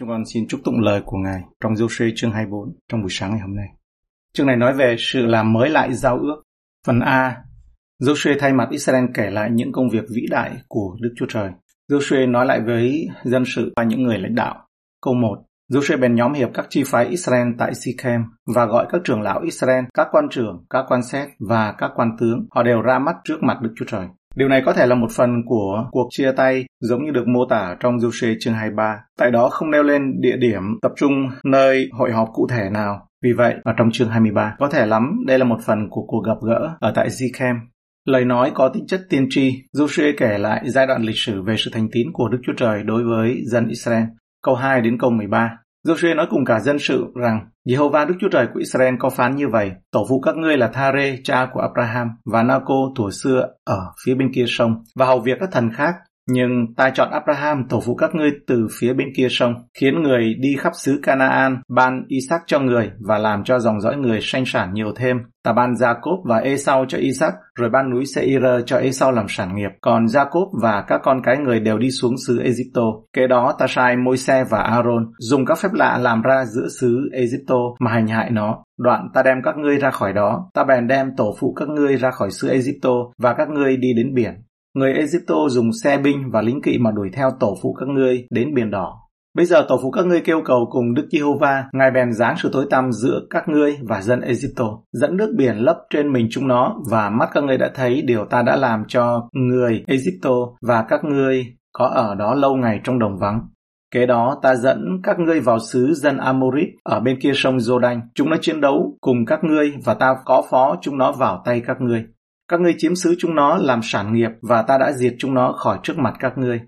Chúng con xin chúc tụng lời của Ngài trong Giô-suê chương 24 trong buổi sáng ngày hôm nay. Chương này nói về sự làm mới lại giao ước. Phần A, Giô-suê thay mặt Israel kể lại những công việc vĩ đại của Đức Chúa Trời. Giô-suê nói lại với dân sự và những người lãnh đạo. Câu 1, Joshua bèn nhóm hiệp các chi phái Israel tại Sikhem và gọi các trưởng lão Israel, các quan trưởng, các quan xét và các quan tướng. Họ đều ra mắt trước mặt Đức Chúa Trời. Điều này có thể là một phần của cuộc chia tay giống như được mô tả trong Giuse chương 23. Tại đó không nêu lên địa điểm tập trung nơi hội họp cụ thể nào. Vì vậy, ở trong chương 23, có thể lắm đây là một phần của cuộc gặp gỡ ở tại Zichem. Lời nói có tính chất tiên tri, Joshua kể lại giai đoạn lịch sử về sự thành tín của Đức Chúa Trời đối với dân Israel. Câu 2 đến câu 13. Joshua nói cùng cả dân sự rằng Jehovah Đức Chúa Trời của Israel có phán như vậy, tổ phụ các ngươi là Thare, cha của Abraham, và Naco tuổi xưa ở phía bên kia sông, và hầu việc các thần khác nhưng ta chọn Abraham, tổ phụ các ngươi từ phía bên kia sông, khiến người đi khắp xứ Canaan, ban Isaac cho người và làm cho dòng dõi người sanh sản nhiều thêm. Ta ban Jacob và Esau cho Isaac, rồi ban núi Seir cho Esau làm sản nghiệp. Còn Jacob và các con cái người đều đi xuống xứ Egypto. Kế đó ta sai Môi-se và Aaron dùng các phép lạ làm ra giữa xứ Egypto mà hành hại nó. Đoạn ta đem các ngươi ra khỏi đó, ta bèn đem tổ phụ các ngươi ra khỏi xứ Egypto và các ngươi đi đến biển. Người Egypto dùng xe binh và lính kỵ mà đuổi theo tổ phụ các ngươi đến biển đỏ. Bây giờ tổ phụ các ngươi kêu cầu cùng Đức Giê-hô-va, Ngài bèn giáng sự tối tăm giữa các ngươi và dân Egypto, dẫn nước biển lấp trên mình chúng nó và mắt các ngươi đã thấy điều ta đã làm cho người Egypto và các ngươi có ở đó lâu ngày trong đồng vắng. Kế đó ta dẫn các ngươi vào xứ dân Amorit ở bên kia sông Jordan. Chúng nó chiến đấu cùng các ngươi và ta có phó chúng nó vào tay các ngươi. Các ngươi chiếm xứ chúng nó làm sản nghiệp và ta đã diệt chúng nó khỏi trước mặt các ngươi.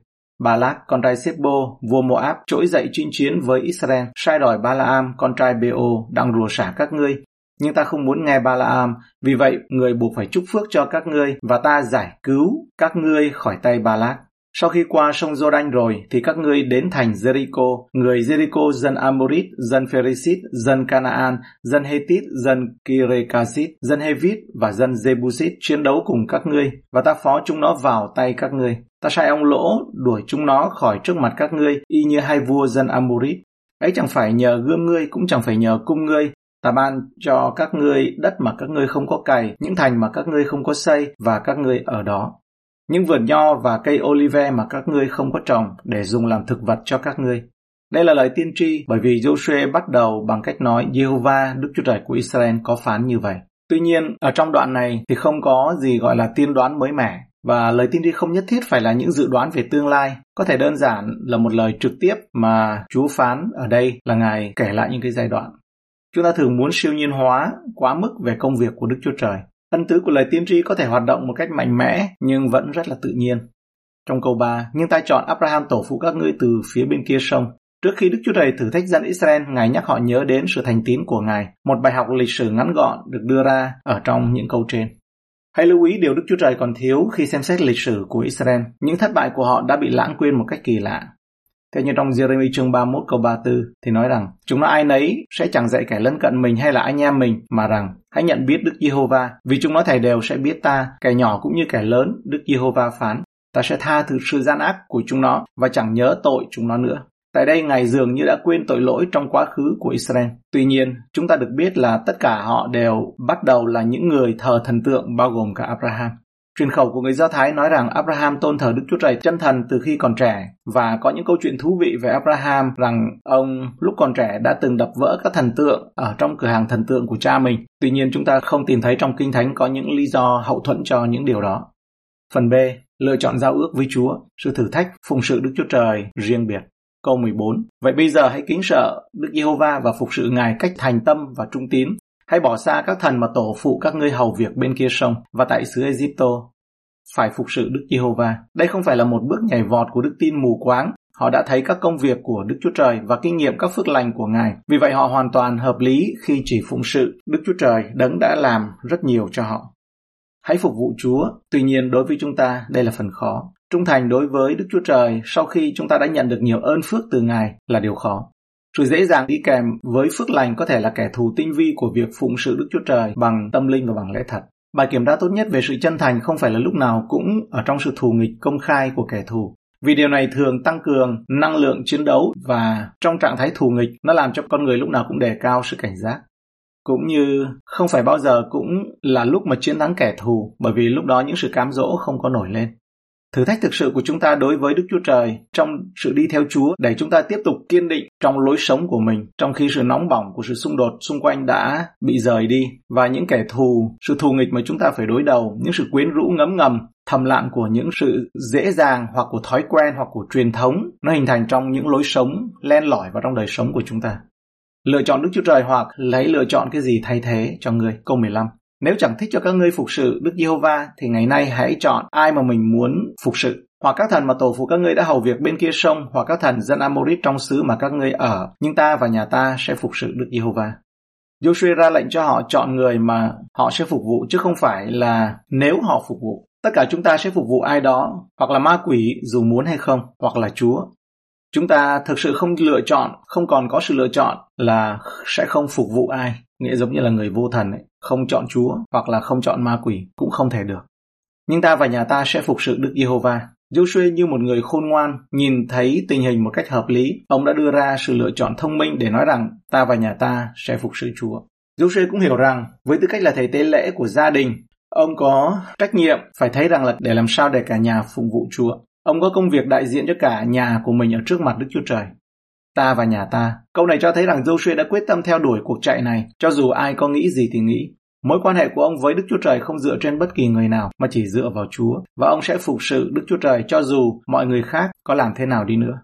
Balak, con trai Sebo, vua Moab, trỗi dậy chinh chiến với Israel, sai đòi Balaam, con trai Beo, đang rùa xả các ngươi. Nhưng ta không muốn nghe Balaam, vì vậy người buộc phải chúc phước cho các ngươi và ta giải cứu các ngươi khỏi tay Balak. Sau khi qua sông Jordan rồi thì các ngươi đến thành Jericho, người Jericho dân Amorit, dân Pherisit, dân Canaan, dân Hethit, dân Kirekasit, dân Hevit và dân Jebusit chiến đấu cùng các ngươi và ta phó chúng nó vào tay các ngươi. Ta sai ông lỗ đuổi chúng nó khỏi trước mặt các ngươi y như hai vua dân Amorit. Ấy chẳng phải nhờ gươm ngươi cũng chẳng phải nhờ cung ngươi, Ta ban cho các ngươi đất mà các ngươi không có cày, những thành mà các ngươi không có xây và các ngươi ở đó những vườn nho và cây olive mà các ngươi không có trồng để dùng làm thực vật cho các ngươi. Đây là lời tiên tri bởi vì Joshua bắt đầu bằng cách nói Jehovah Đức Chúa Trời của Israel có phán như vậy. Tuy nhiên, ở trong đoạn này thì không có gì gọi là tiên đoán mới mẻ và lời tiên tri không nhất thiết phải là những dự đoán về tương lai, có thể đơn giản là một lời trực tiếp mà Chúa phán ở đây là Ngài kể lại những cái giai đoạn. Chúng ta thường muốn siêu nhiên hóa quá mức về công việc của Đức Chúa Trời. Ân tứ của lời tiên tri có thể hoạt động một cách mạnh mẽ nhưng vẫn rất là tự nhiên. Trong câu 3, nhưng ta chọn Abraham tổ phụ các ngươi từ phía bên kia sông. Trước khi Đức Chúa Trời thử thách dân Israel, Ngài nhắc họ nhớ đến sự thành tín của Ngài. Một bài học lịch sử ngắn gọn được đưa ra ở trong những câu trên. Hãy lưu ý điều Đức Chúa Trời còn thiếu khi xem xét lịch sử của Israel. Những thất bại của họ đã bị lãng quên một cách kỳ lạ. Thế như trong Jeremy chương 31 câu 34 thì nói rằng chúng nó ai nấy sẽ chẳng dạy kẻ lân cận mình hay là anh em mình mà rằng hãy nhận biết Đức Giê-hô-va vì chúng nó thầy đều sẽ biết ta, kẻ nhỏ cũng như kẻ lớn, Đức Giê-hô-va phán. Ta sẽ tha thứ sự gian ác của chúng nó và chẳng nhớ tội chúng nó nữa. Tại đây Ngài dường như đã quên tội lỗi trong quá khứ của Israel. Tuy nhiên, chúng ta được biết là tất cả họ đều bắt đầu là những người thờ thần tượng bao gồm cả Abraham. Truyền khẩu của người Do Thái nói rằng Abraham tôn thờ Đức Chúa Trời chân thần từ khi còn trẻ và có những câu chuyện thú vị về Abraham rằng ông lúc còn trẻ đã từng đập vỡ các thần tượng ở trong cửa hàng thần tượng của cha mình. Tuy nhiên chúng ta không tìm thấy trong Kinh Thánh có những lý do hậu thuẫn cho những điều đó. Phần B. Lựa chọn giao ước với Chúa, sự thử thách, phụng sự Đức Chúa Trời riêng biệt. Câu 14. Vậy bây giờ hãy kính sợ Đức Giê-hô-va và phục sự Ngài cách thành tâm và trung tín, Hãy bỏ xa các thần mà tổ phụ các ngươi hầu việc bên kia sông và tại xứ Egypto. Phải phục sự Đức Giê-hô-va. Đây không phải là một bước nhảy vọt của đức tin mù quáng. Họ đã thấy các công việc của Đức Chúa Trời và kinh nghiệm các phước lành của Ngài. Vì vậy họ hoàn toàn hợp lý khi chỉ phụng sự Đức Chúa Trời đấng đã làm rất nhiều cho họ. Hãy phục vụ Chúa. Tuy nhiên đối với chúng ta, đây là phần khó. Trung thành đối với Đức Chúa Trời sau khi chúng ta đã nhận được nhiều ơn phước từ Ngài là điều khó. Sự dễ dàng đi kèm với phước lành có thể là kẻ thù tinh vi của việc phụng sự Đức Chúa Trời bằng tâm linh và bằng lẽ thật. Bài kiểm tra tốt nhất về sự chân thành không phải là lúc nào cũng ở trong sự thù nghịch công khai của kẻ thù. vì điều này thường tăng cường năng lượng chiến đấu và trong trạng thái thù nghịch, nó làm cho con người lúc nào cũng đề cao sự cảnh giác cũng như không phải bao giờ cũng là lúc mà chiến thắng kẻ thù, bởi vì lúc đó những sự cám dỗ không có nổi lên Thử thách thực sự của chúng ta đối với Đức Chúa Trời trong sự đi theo Chúa để chúng ta tiếp tục kiên định trong lối sống của mình trong khi sự nóng bỏng của sự xung đột xung quanh đã bị rời đi và những kẻ thù, sự thù nghịch mà chúng ta phải đối đầu, những sự quyến rũ ngấm ngầm, thầm lặng của những sự dễ dàng hoặc của thói quen hoặc của truyền thống nó hình thành trong những lối sống len lỏi vào trong đời sống của chúng ta. Lựa chọn Đức Chúa Trời hoặc lấy lựa chọn cái gì thay thế cho người. Câu 15. Nếu chẳng thích cho các ngươi phục sự Đức Giê-hô-va thì ngày nay hãy chọn ai mà mình muốn phục sự hoặc các thần mà tổ phụ các ngươi đã hầu việc bên kia sông hoặc các thần dân Amorit trong xứ mà các ngươi ở nhưng ta và nhà ta sẽ phục sự Đức Giê-hô-va. Joshua ra lệnh cho họ chọn người mà họ sẽ phục vụ chứ không phải là nếu họ phục vụ. Tất cả chúng ta sẽ phục vụ ai đó, hoặc là ma quỷ dù muốn hay không, hoặc là Chúa. Chúng ta thực sự không lựa chọn, không còn có sự lựa chọn là sẽ không phục vụ ai, nghĩa giống như là người vô thần ấy, không chọn Chúa hoặc là không chọn ma quỷ cũng không thể được. Nhưng ta và nhà ta sẽ phục sự Đức Giê-hô-va. Joshua như một người khôn ngoan, nhìn thấy tình hình một cách hợp lý, ông đã đưa ra sự lựa chọn thông minh để nói rằng ta và nhà ta sẽ phục sự Chúa. Joshua cũng hiểu rằng với tư cách là thầy tế lễ của gia đình, ông có trách nhiệm phải thấy rằng là để làm sao để cả nhà phục vụ Chúa. Ông có công việc đại diện cho cả nhà của mình ở trước mặt Đức Chúa Trời. Ta và nhà ta. Câu này cho thấy rằng Joshua đã quyết tâm theo đuổi cuộc chạy này, cho dù ai có nghĩ gì thì nghĩ. Mối quan hệ của ông với Đức Chúa Trời không dựa trên bất kỳ người nào mà chỉ dựa vào Chúa, và ông sẽ phục sự Đức Chúa Trời cho dù mọi người khác có làm thế nào đi nữa.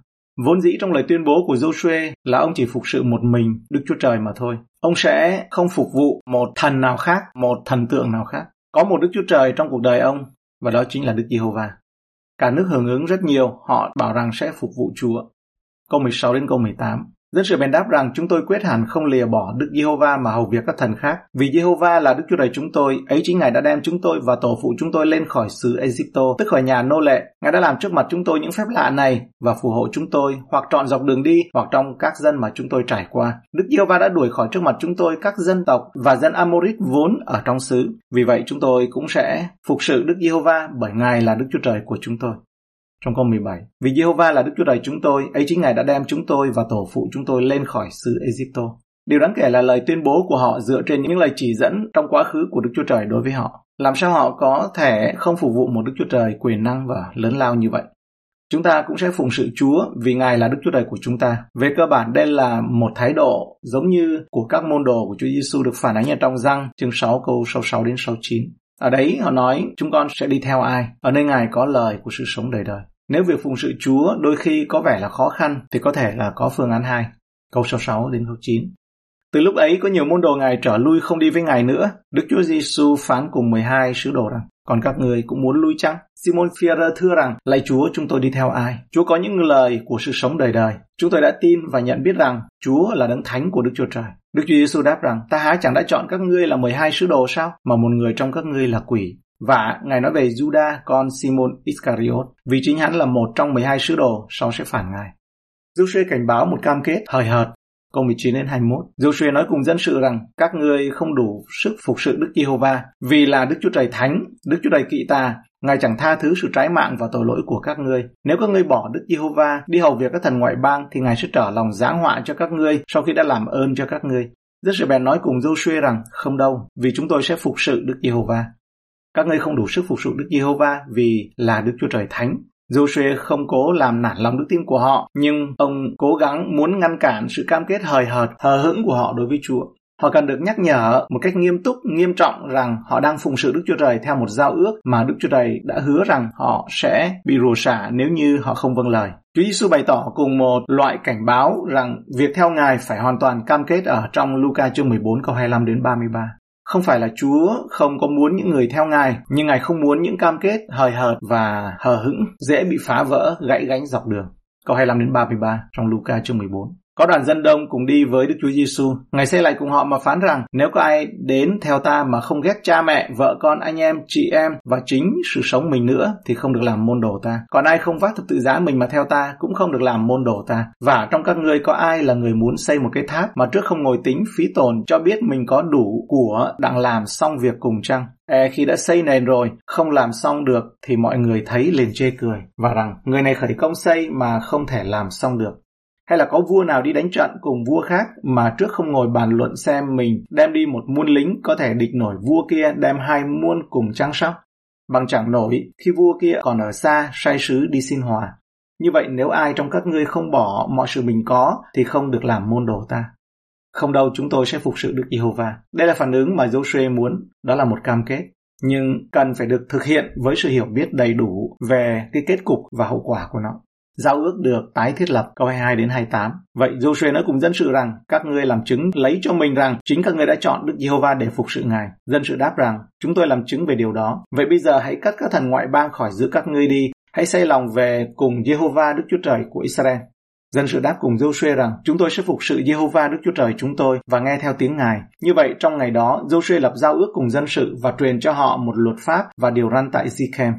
Vốn dĩ trong lời tuyên bố của Joshua là ông chỉ phục sự một mình Đức Chúa Trời mà thôi. Ông sẽ không phục vụ một thần nào khác, một thần tượng nào khác. Có một Đức Chúa Trời trong cuộc đời ông, và đó chính là Đức Giê-hô-va. Cả nước hưởng ứng rất nhiều, họ bảo rằng sẽ phục vụ Chúa. Câu 16 đến câu 18. Dân sự bèn đáp rằng chúng tôi quyết hẳn không lìa bỏ Đức Giê-hô-va mà hầu việc các thần khác. Vì Giê-hô-va là Đức Chúa Trời chúng tôi, ấy chính Ngài đã đem chúng tôi và tổ phụ chúng tôi lên khỏi xứ Egypto, tức khỏi nhà nô lệ. Ngài đã làm trước mặt chúng tôi những phép lạ này và phù hộ chúng tôi, hoặc trọn dọc đường đi, hoặc trong các dân mà chúng tôi trải qua. Đức Giê-hô-va đã đuổi khỏi trước mặt chúng tôi các dân tộc và dân Amorit vốn ở trong xứ. Vì vậy chúng tôi cũng sẽ phục sự Đức Giê-hô-va bởi Ngài là Đức Chúa Trời của chúng tôi. Trong câu 17, vì Jehovah là Đức Chúa Trời chúng tôi, ấy chính Ngài đã đem chúng tôi và tổ phụ chúng tôi lên khỏi xứ Egypto. Điều đáng kể là lời tuyên bố của họ dựa trên những lời chỉ dẫn trong quá khứ của Đức Chúa Trời đối với họ. Làm sao họ có thể không phục vụ một Đức Chúa Trời quyền năng và lớn lao như vậy? Chúng ta cũng sẽ phụng sự Chúa vì Ngài là Đức Chúa Trời của chúng ta. Về cơ bản đây là một thái độ giống như của các môn đồ của Chúa Giêsu được phản ánh ở trong răng chương 6 câu 66 đến 69. Ở đấy họ nói chúng con sẽ đi theo ai? Ở nơi Ngài có lời của sự sống đời đời. Nếu việc phụng sự Chúa đôi khi có vẻ là khó khăn thì có thể là có phương án 2. Câu 66 đến câu 9. Từ lúc ấy có nhiều môn đồ Ngài trở lui không đi với Ngài nữa. Đức Chúa Giêsu phán cùng 12 sứ đồ rằng còn các người cũng muốn lui chăng? Simon Pierre thưa rằng, lạy Chúa, chúng tôi đi theo ai? Chúa có những lời của sự sống đời đời. Chúng tôi đã tin và nhận biết rằng Chúa là đấng thánh của Đức Chúa Trời. Đức Chúa Giêsu đáp rằng, ta há chẳng đã chọn các ngươi là 12 sứ đồ sao? Mà một người trong các ngươi là quỷ. Và Ngài nói về Judas con Simon Iscariot, vì chính hắn là một trong 12 sứ đồ sau sẽ phản Ngài. Joshua cảnh báo một cam kết hời hợt. Câu 19 đến 21. Joshua nói cùng dân sự rằng các ngươi không đủ sức phục sự Đức Giê-hô-va vì là Đức Chúa Trời Thánh, Đức Chúa Trời kỵ ta, Ngài chẳng tha thứ sự trái mạng và tội lỗi của các ngươi. Nếu các ngươi bỏ Đức Giê-hô-va đi hầu việc các thần ngoại bang thì Ngài sẽ trở lòng giáng họa cho các ngươi sau khi đã làm ơn cho các ngươi. Dân sự bèn nói cùng Joshua rằng không đâu, vì chúng tôi sẽ phục sự Đức Giê-hô-va. Các ngươi không đủ sức phục sự Đức Giê-hô-va vì là Đức Chúa Trời Thánh. Joshua không cố làm nản lòng đức tin của họ, nhưng ông cố gắng muốn ngăn cản sự cam kết hời hợt, hờ hững của họ đối với Chúa. Họ cần được nhắc nhở một cách nghiêm túc, nghiêm trọng rằng họ đang phụng sự Đức Chúa Trời theo một giao ước mà Đức Chúa Trời đã hứa rằng họ sẽ bị rủa xả nếu như họ không vâng lời. Chúa Giêsu bày tỏ cùng một loại cảnh báo rằng việc theo Ngài phải hoàn toàn cam kết ở trong Luca chương 14 câu 25 đến 33. Không phải là Chúa không có muốn những người theo Ngài, nhưng Ngài không muốn những cam kết hời hợt và hờ hững dễ bị phá vỡ, gãy gánh dọc đường. Câu 25 đến 33 trong Luca chương 14. Có đoàn dân đông cùng đi với Đức Chúa Giêsu. Ngài xây lại cùng họ mà phán rằng nếu có ai đến theo ta mà không ghét cha mẹ, vợ con, anh em, chị em và chính sự sống mình nữa thì không được làm môn đồ ta. Còn ai không vác thập tự giá mình mà theo ta cũng không được làm môn đồ ta. Và trong các ngươi có ai là người muốn xây một cái tháp mà trước không ngồi tính phí tồn cho biết mình có đủ của đang làm xong việc cùng chăng? e khi đã xây nền rồi, không làm xong được thì mọi người thấy liền chê cười và rằng người này khởi công xây mà không thể làm xong được. Hay là có vua nào đi đánh trận cùng vua khác mà trước không ngồi bàn luận xem mình đem đi một muôn lính có thể địch nổi vua kia đem hai muôn cùng trang sóc? Bằng chẳng nổi khi vua kia còn ở xa sai sứ đi xin hòa. Như vậy nếu ai trong các ngươi không bỏ mọi sự mình có thì không được làm môn đồ ta. Không đâu chúng tôi sẽ phục sự Đức Giê-hô-va. Đây là phản ứng mà Joshua muốn, đó là một cam kết. Nhưng cần phải được thực hiện với sự hiểu biết đầy đủ về cái kết cục và hậu quả của nó. Giao ước được tái thiết lập câu 22 đến 28. Vậy Joshua nói cùng dân sự rằng các ngươi làm chứng lấy cho mình rằng chính các ngươi đã chọn Đức Giê-hô-va để phục sự Ngài. Dân sự đáp rằng chúng tôi làm chứng về điều đó. Vậy bây giờ hãy cắt các thần ngoại bang khỏi giữa các ngươi đi. Hãy xây lòng về cùng Giê-hô-va Đức Chúa Trời của Israel. Dân sự đáp cùng Joshua rằng chúng tôi sẽ phục sự Jehovah Đức Chúa Trời chúng tôi và nghe theo tiếng Ngài. Như vậy trong ngày đó, Joshua lập giao ước cùng dân sự và truyền cho họ một luật pháp và điều răn tại Zichem.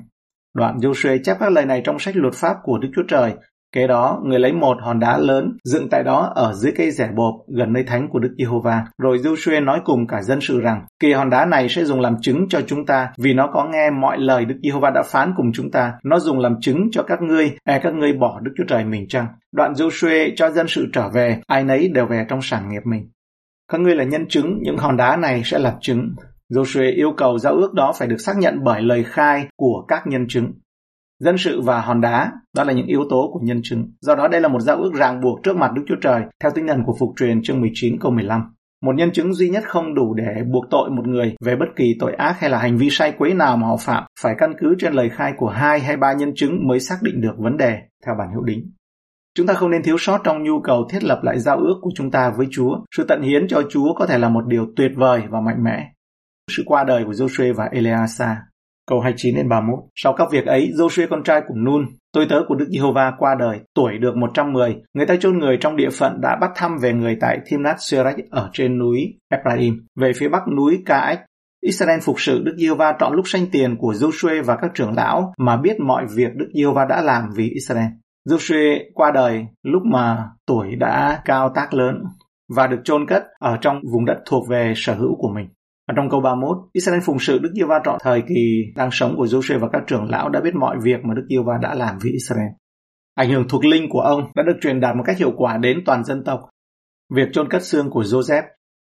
Đoạn Joshua chép các lời này trong sách luật pháp của Đức Chúa Trời Kế đó, người lấy một hòn đá lớn dựng tại đó ở dưới cây rẻ bộp gần nơi thánh của Đức Giê-hô-va. Rồi Joshua nói cùng cả dân sự rằng, kỳ hòn đá này sẽ dùng làm chứng cho chúng ta, vì nó có nghe mọi lời Đức Giê-hô-va đã phán cùng chúng ta. Nó dùng làm chứng cho các ngươi, e các ngươi bỏ Đức Chúa Trời mình chăng? Đoạn Joshua cho dân sự trở về, ai nấy đều về trong sản nghiệp mình. Các ngươi là nhân chứng, những hòn đá này sẽ làm chứng. Joshua yêu cầu giao ước đó phải được xác nhận bởi lời khai của các nhân chứng. Dân sự và hòn đá, đó là những yếu tố của nhân chứng. Do đó đây là một giao ước ràng buộc trước mặt Đức Chúa Trời theo tinh thần của phục truyền chương 19 câu 15. Một nhân chứng duy nhất không đủ để buộc tội một người về bất kỳ tội ác hay là hành vi sai quấy nào mà họ phạm, phải căn cứ trên lời khai của hai hay ba nhân chứng mới xác định được vấn đề theo bản hiệu đính. Chúng ta không nên thiếu sót trong nhu cầu thiết lập lại giao ước của chúng ta với Chúa. Sự tận hiến cho Chúa có thể là một điều tuyệt vời và mạnh mẽ. Sự qua đời của Joshua và Eleasa Câu 29 đến 31. Sau các việc ấy, Joshua con trai của Nun, tôi tớ của Đức Giê-hô-va qua đời, tuổi được 110. Người ta chôn người trong địa phận đã bắt thăm về người tại Thimnat Serach ở trên núi Ephraim, về phía bắc núi Ca-ách. Israel phục sự Đức Giê-hô-va trọn lúc sanh tiền của Joshua và các trưởng lão mà biết mọi việc Đức Giê-hô-va đã làm vì Israel. Joshua qua đời lúc mà tuổi đã cao tác lớn và được chôn cất ở trong vùng đất thuộc về sở hữu của mình và trong câu 31, Israel phụng sự Đức Giê-va trọn thời kỳ đang sống của Joshua và các trưởng lão đã biết mọi việc mà Đức Giê-va đã làm với Israel. Ảnh hưởng thuộc linh của ông đã được truyền đạt một cách hiệu quả đến toàn dân tộc. Việc chôn cất xương của Joseph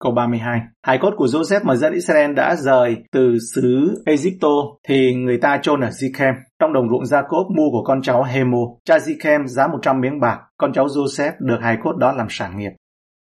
Câu 32. Hải cốt của Joseph mà dân Israel đã rời từ xứ Egypto thì người ta chôn ở Zichem. Trong đồng ruộng Jacob mua của con cháu Hemo. Cha Zichem giá 100 miếng bạc. Con cháu Joseph được hải cốt đó làm sản nghiệp.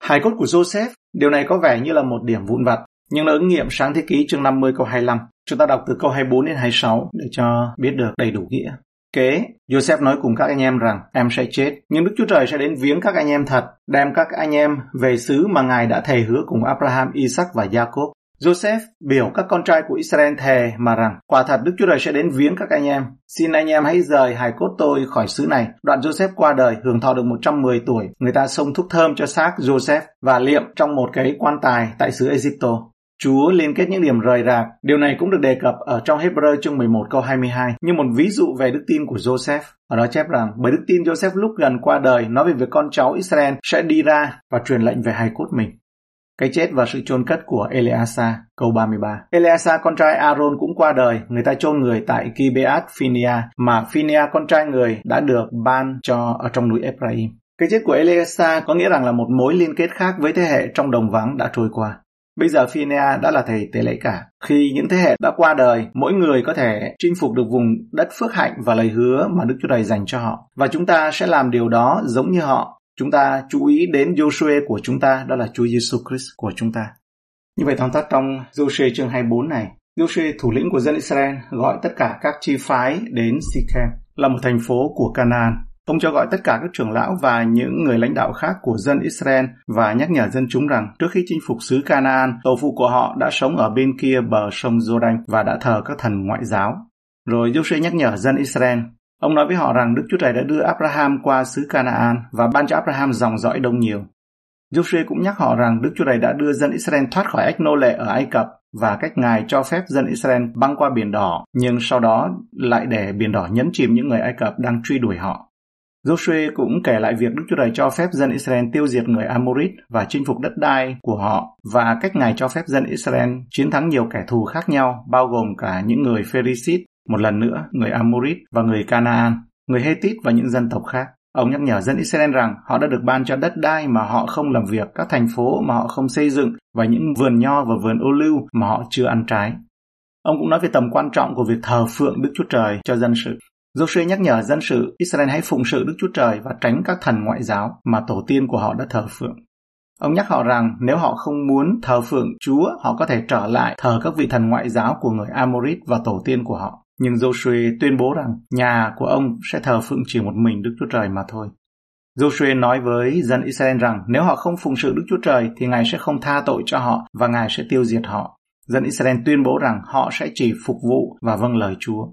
Hải cốt của Joseph, điều này có vẻ như là một điểm vụn vặt, nhưng nó ứng nghiệm sáng thế ký chương 50 câu 25. Chúng ta đọc từ câu 24 đến 26 để cho biết được đầy đủ nghĩa. Kế, Joseph nói cùng các anh em rằng em sẽ chết, nhưng Đức Chúa Trời sẽ đến viếng các anh em thật, đem các anh em về xứ mà Ngài đã thề hứa cùng Abraham, Isaac và Jacob. Joseph biểu các con trai của Israel thề mà rằng quả thật Đức Chúa Trời sẽ đến viếng các anh em. Xin anh em hãy rời hài cốt tôi khỏi xứ này. Đoạn Joseph qua đời hưởng thọ được 110 tuổi. Người ta xông thuốc thơm cho xác Joseph và liệm trong một cái quan tài tại xứ Egypto. Chúa liên kết những điểm rời rạc. Điều này cũng được đề cập ở trong Hebrew chương 11 câu 22 như một ví dụ về đức tin của Joseph. Ở đó chép rằng, bởi đức tin Joseph lúc gần qua đời nói về việc con cháu Israel sẽ đi ra và truyền lệnh về hài cốt mình. Cái chết và sự chôn cất của Eleasa, câu 33. Eleasa con trai Aaron cũng qua đời, người ta chôn người tại Gibeat Phinia, mà Phinia con trai người đã được ban cho ở trong núi Ephraim. Cái chết của Eleasa có nghĩa rằng là một mối liên kết khác với thế hệ trong đồng vắng đã trôi qua. Bây giờ Phinea đã là thầy tế lễ cả. Khi những thế hệ đã qua đời, mỗi người có thể chinh phục được vùng đất phước hạnh và lời hứa mà Đức Chúa Trời dành cho họ. Và chúng ta sẽ làm điều đó giống như họ. Chúng ta chú ý đến Joshua của chúng ta, đó là Chúa Giêsu Christ của chúng ta. Như vậy tóm tắt trong Joshua chương 24 này, Joshua thủ lĩnh của dân Israel gọi tất cả các chi phái đến Sichem là một thành phố của Canaan Ông cho gọi tất cả các trưởng lão và những người lãnh đạo khác của dân Israel và nhắc nhở dân chúng rằng trước khi chinh phục xứ Canaan, tổ phụ của họ đã sống ở bên kia bờ sông Jordan và đã thờ các thần ngoại giáo. Rồi Joshua nhắc nhở dân Israel. Ông nói với họ rằng Đức Chúa Trời đã đưa Abraham qua xứ Canaan và ban cho Abraham dòng dõi đông nhiều. Joshua cũng nhắc họ rằng Đức Chúa Trời đã đưa dân Israel thoát khỏi ách nô lệ ở Ai Cập và cách Ngài cho phép dân Israel băng qua biển đỏ, nhưng sau đó lại để biển đỏ nhấn chìm những người Ai Cập đang truy đuổi họ. Joshua cũng kể lại việc Đức Chúa Trời cho phép dân Israel tiêu diệt người Amorit và chinh phục đất đai của họ và cách Ngài cho phép dân Israel chiến thắng nhiều kẻ thù khác nhau, bao gồm cả những người Pherisit, một lần nữa người Amorit và người Canaan, người Hethit và những dân tộc khác. Ông nhắc nhở dân Israel rằng họ đã được ban cho đất đai mà họ không làm việc, các thành phố mà họ không xây dựng và những vườn nho và vườn ô lưu mà họ chưa ăn trái. Ông cũng nói về tầm quan trọng của việc thờ phượng Đức Chúa Trời cho dân sự. Joshua nhắc nhở dân sự Israel hãy phụng sự Đức Chúa Trời và tránh các thần ngoại giáo mà tổ tiên của họ đã thờ phượng. Ông nhắc họ rằng nếu họ không muốn thờ phượng Chúa, họ có thể trở lại thờ các vị thần ngoại giáo của người Amorit và tổ tiên của họ. Nhưng Joshua tuyên bố rằng nhà của ông sẽ thờ phượng chỉ một mình Đức Chúa Trời mà thôi. Joshua nói với dân Israel rằng nếu họ không phụng sự Đức Chúa Trời thì Ngài sẽ không tha tội cho họ và Ngài sẽ tiêu diệt họ. Dân Israel tuyên bố rằng họ sẽ chỉ phục vụ và vâng lời Chúa.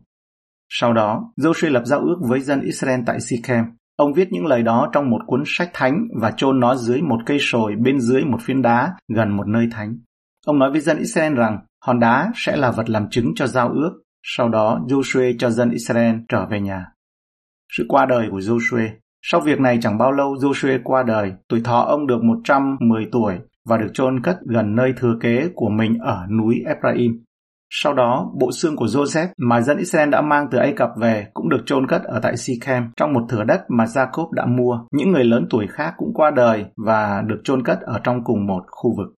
Sau đó, Joshua lập giao ước với dân Israel tại Sikhem. Ông viết những lời đó trong một cuốn sách thánh và chôn nó dưới một cây sồi bên dưới một phiến đá gần một nơi thánh. Ông nói với dân Israel rằng hòn đá sẽ là vật làm chứng cho giao ước. Sau đó, Joshua cho dân Israel trở về nhà. Sự qua đời của Joshua Sau việc này chẳng bao lâu Joshua qua đời, tuổi thọ ông được 110 tuổi và được chôn cất gần nơi thừa kế của mình ở núi Ephraim. Sau đó, bộ xương của Joseph mà dân Israel đã mang từ Ai Cập về cũng được chôn cất ở tại Sichem trong một thửa đất mà Jacob đã mua. Những người lớn tuổi khác cũng qua đời và được chôn cất ở trong cùng một khu vực.